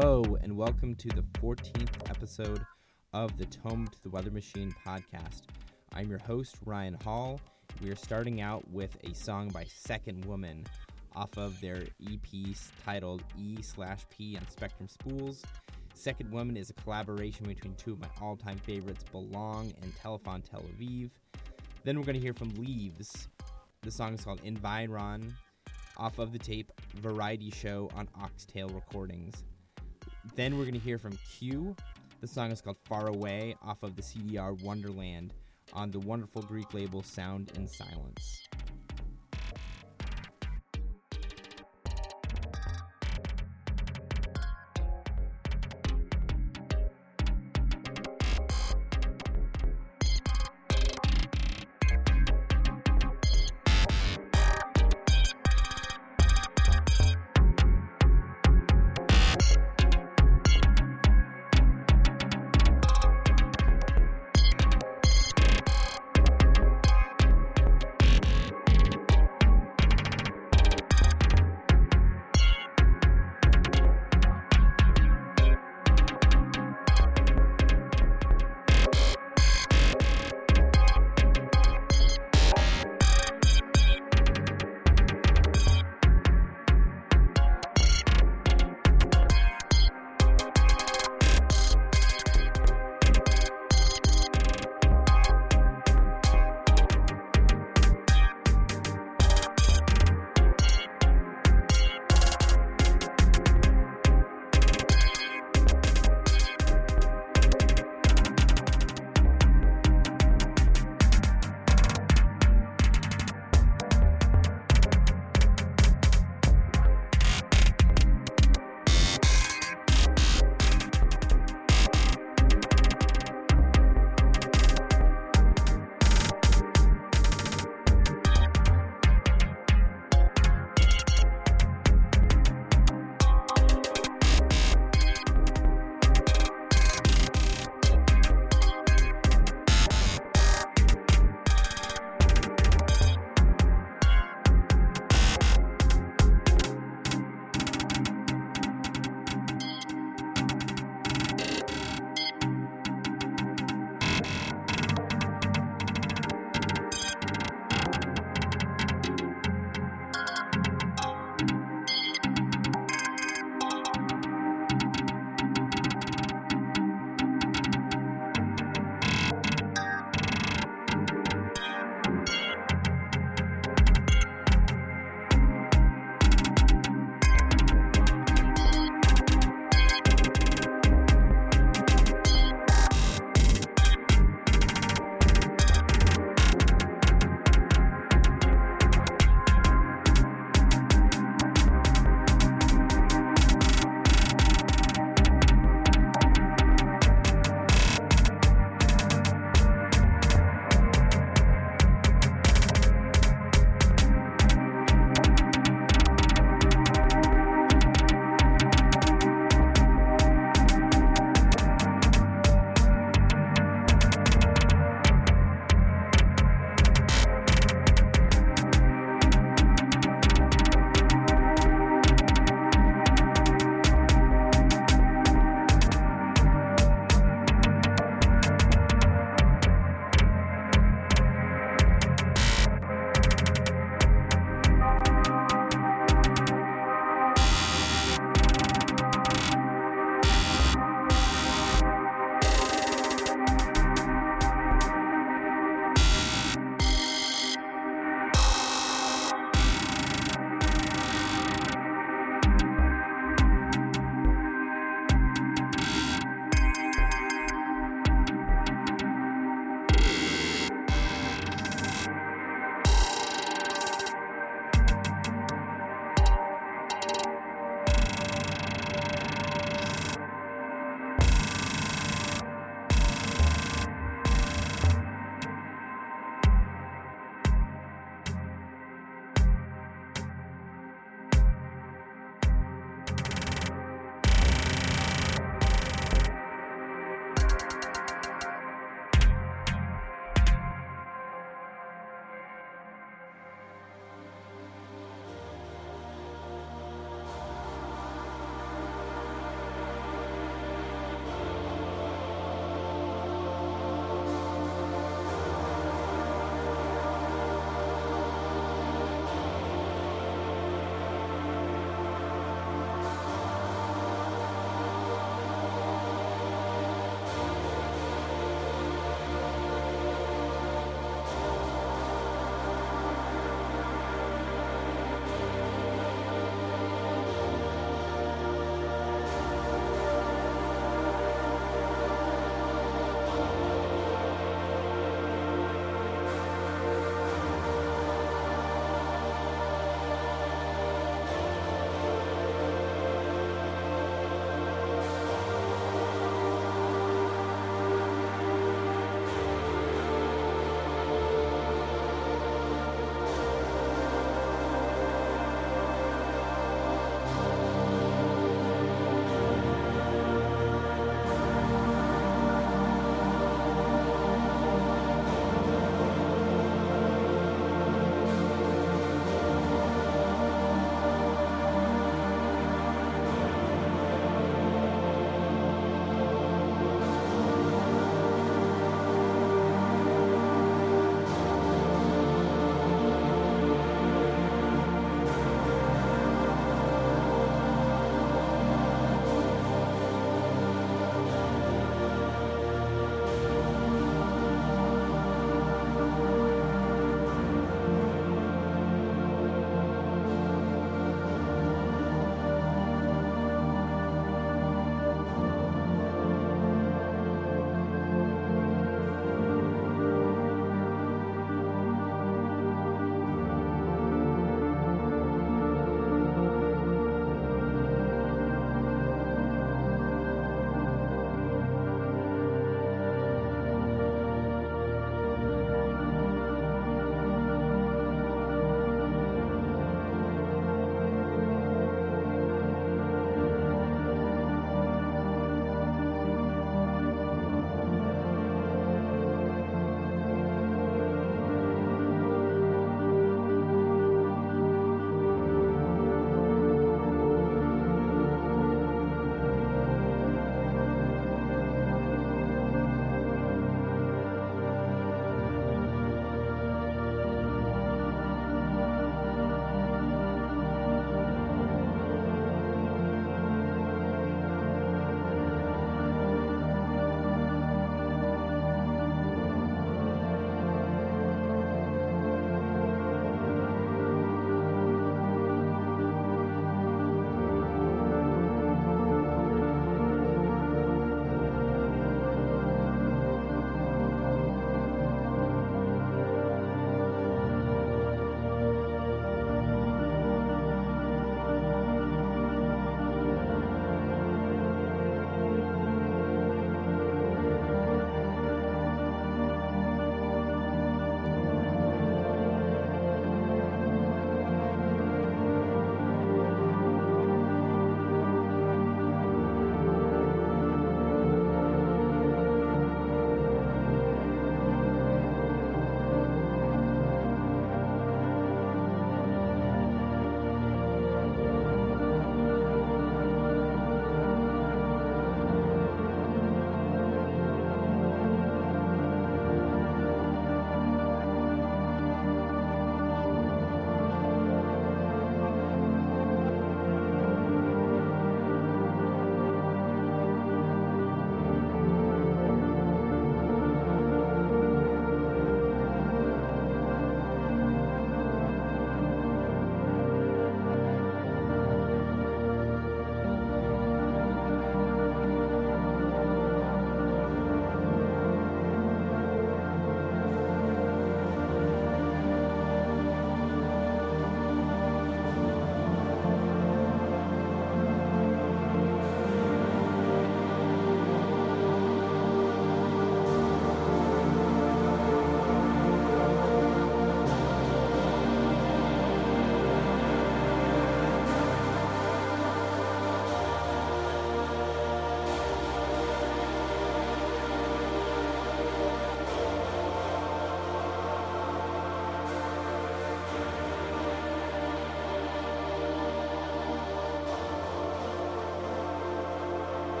Hello, and welcome to the 14th episode of the Tome to the Weather Machine podcast. I'm your host, Ryan Hall. We are starting out with a song by Second Woman off of their EP titled E slash P on Spectrum Spools. Second Woman is a collaboration between two of my all time favorites, Belong and Telephone Tel Aviv. Then we're going to hear from Leaaves. The song is called Environ off of the tape Variety Show on Oxtail Recordings. Then we're going to hear from Q. The song is called Far Away off of the CDR Wonderland on the wonderful Greek label Sound in Silence.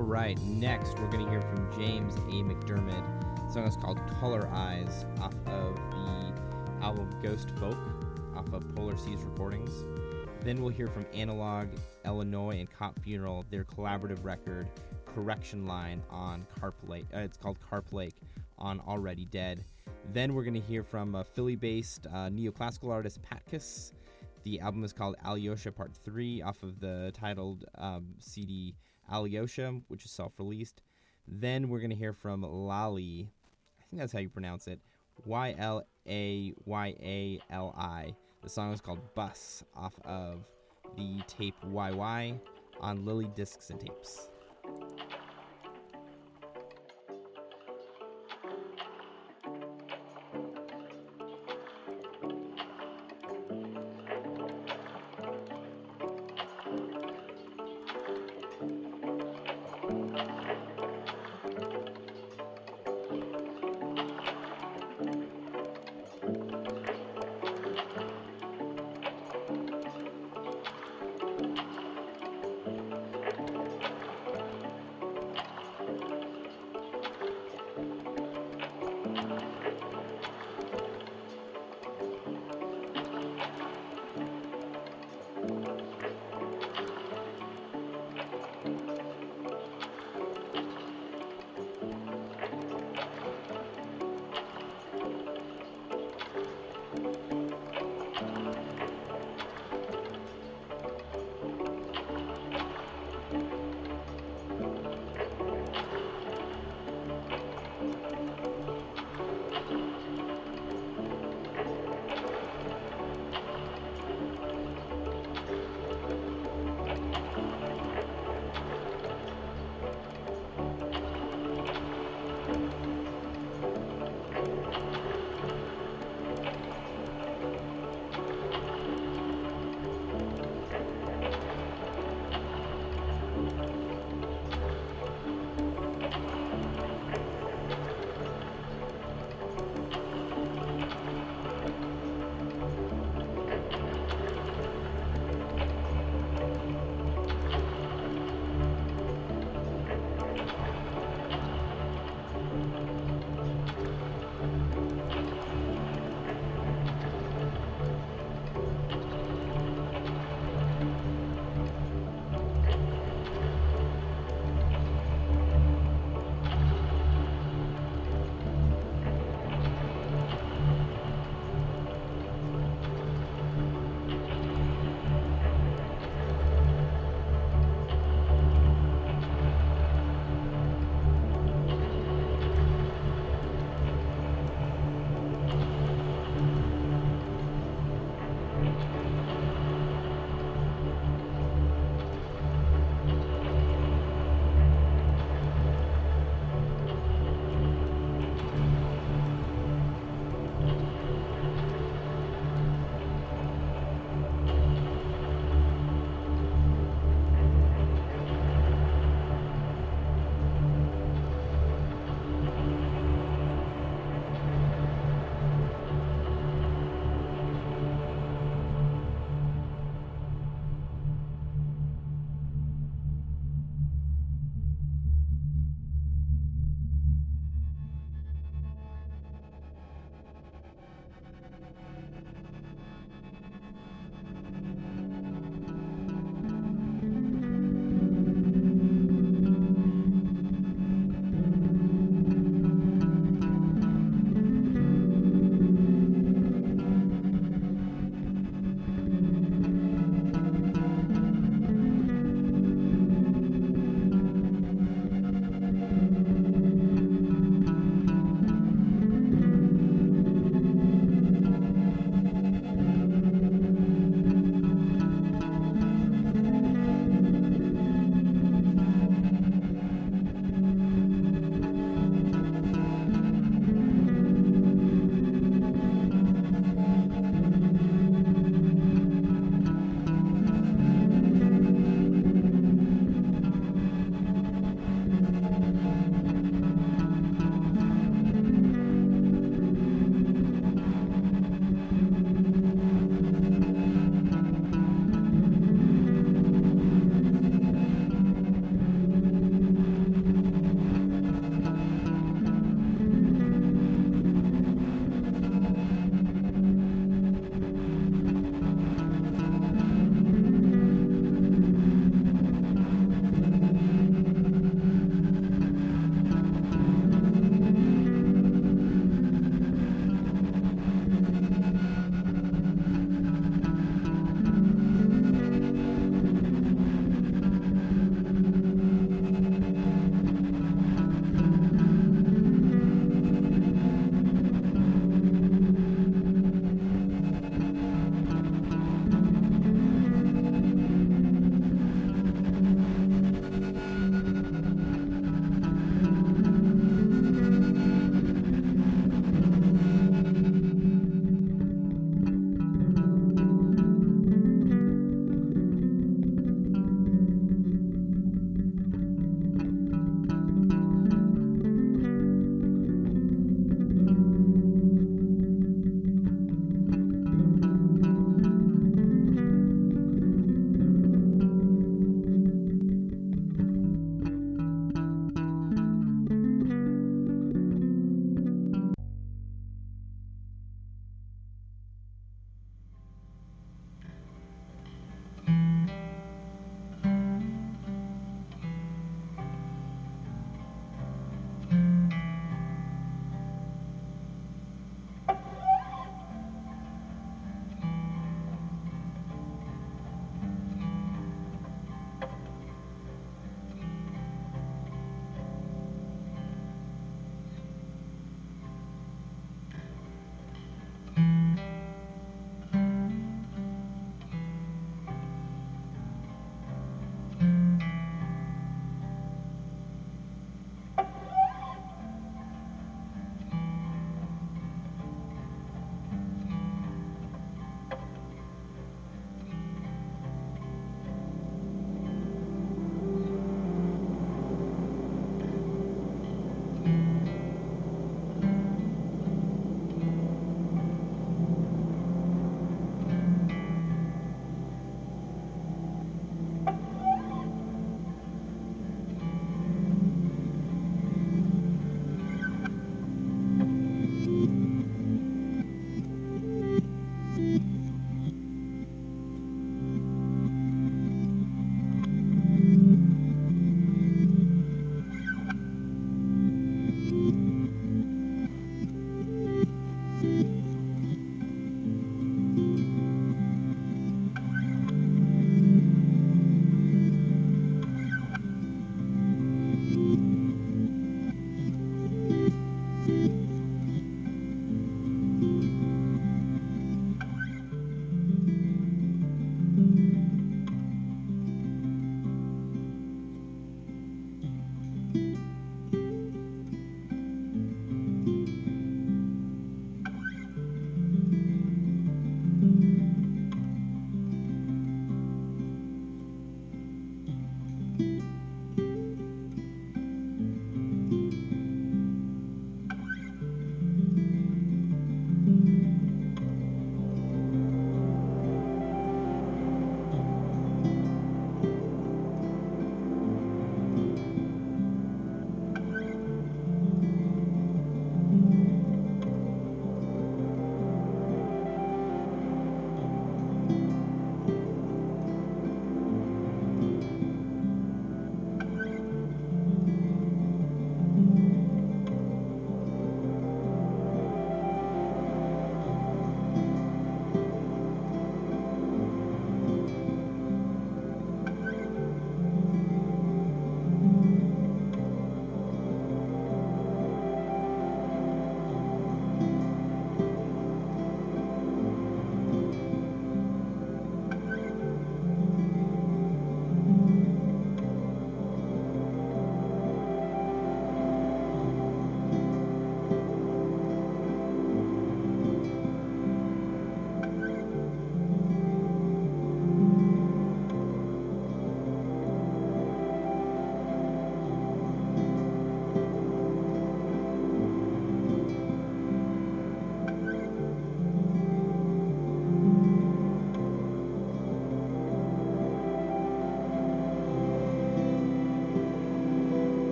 All right, next we're going to hear from James A. McDermid. The song is called Color Eyes off of the album Ghost Folk off of Polar Seas Recordings. Then we'll hear from Analog, Illinois, and Cop Funeral, their collaborative record Correction Line on Carp Lake. Uh, it's called Carp Lake on Already Dead. Then we're going to hear from a Philly based uh, neoclassical artist Patkus. The album is called Alyosha Part 3 off of the titled um, CD Alyosha, which is self released. Then we're going to hear from Lali. I think that's how you pronounce it. Y L A Y A L I. The song is called Bus off of the tape YY on Lily Discs and Tapes.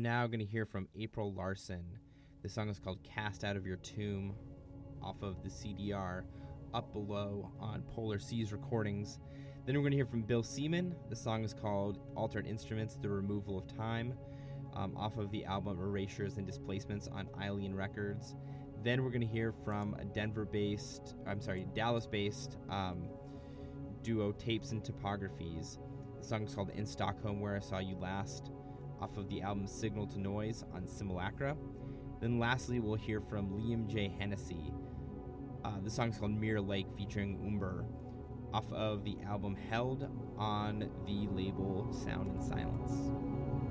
Now going to hear from April Larson. The song is called Cast Out of Your Tomb off of the CDR Up Below on Polar Seas Recordings. Then we're going to hear from Bill Seaman. The song is called Altered Instruments The Removal of Time um, off of the album Erasures and Displacements on Eilean Records. Then we're going to hear from a Denver based, I'm sorry, Dallas based um, duo Tapes and Topographies. The song is called In Stockholm Where I Saw You Last off of the album Signal to Noise on Simulacra. Then lastly, we'll hear from Liam J. Hennessy. Uh, the song is called Mirror Lake featuring Umber off of the album Held on the label Sound in Silence.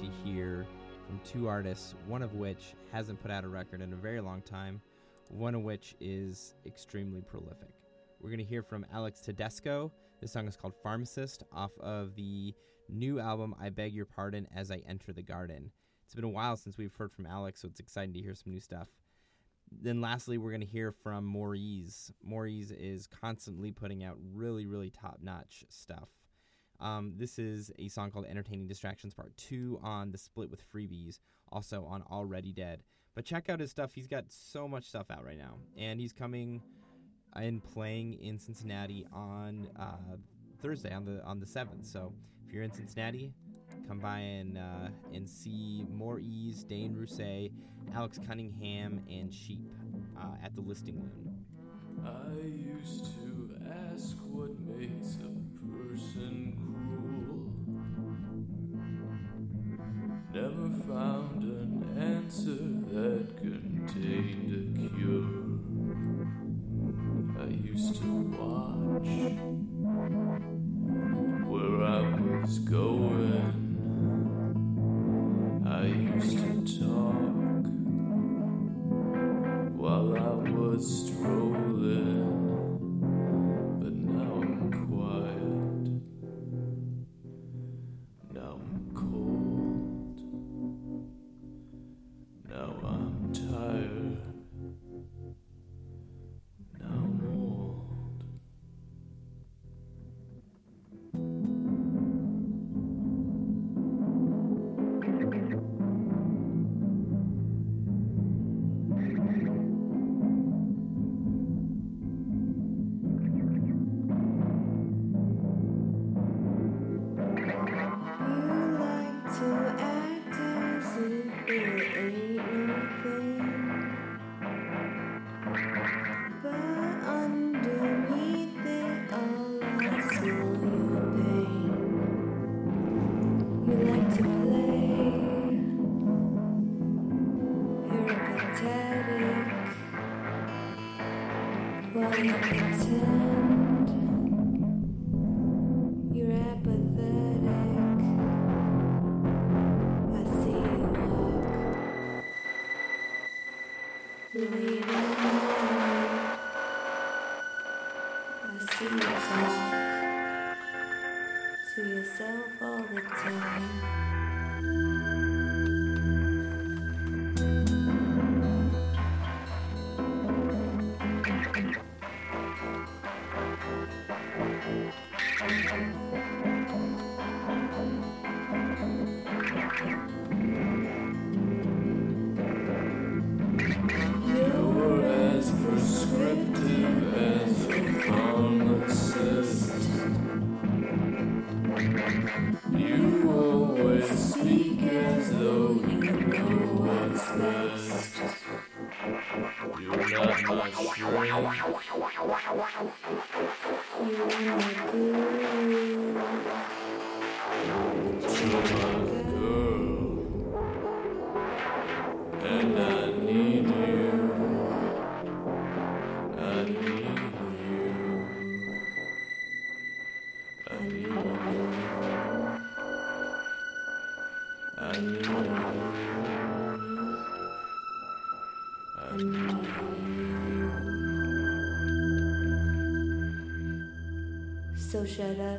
To hear from two artists, one of which hasn't put out a record in a very long time, one of which is extremely prolific. We're going to hear from Alex Tedesco. This song is called Pharmacist off of the new album I Beg Your Pardon as I Enter the Garden. It's been a while since we've heard from Alex, so it's exciting to hear some new stuff. Then, lastly, we're going to hear from Maurice. Maurice is constantly putting out really, really top notch stuff. Um, this is a song called Entertaining Distractions Part 2 on the split with Freebiez, also on Already Dead. But check out his stuff. He's got so much stuff out right now. And he's coming and playing in Cincinnati on uh, Thursday, on the on the 7th. So if you're in Cincinnati, come by and uh, and see Maurice, Dane Rousset, Alex Cunningham, and Sheep uh, at the Listing Loon. I used to ask what makes a person Never found an answer that contained a cure. I used to watch where I was going. Shut up.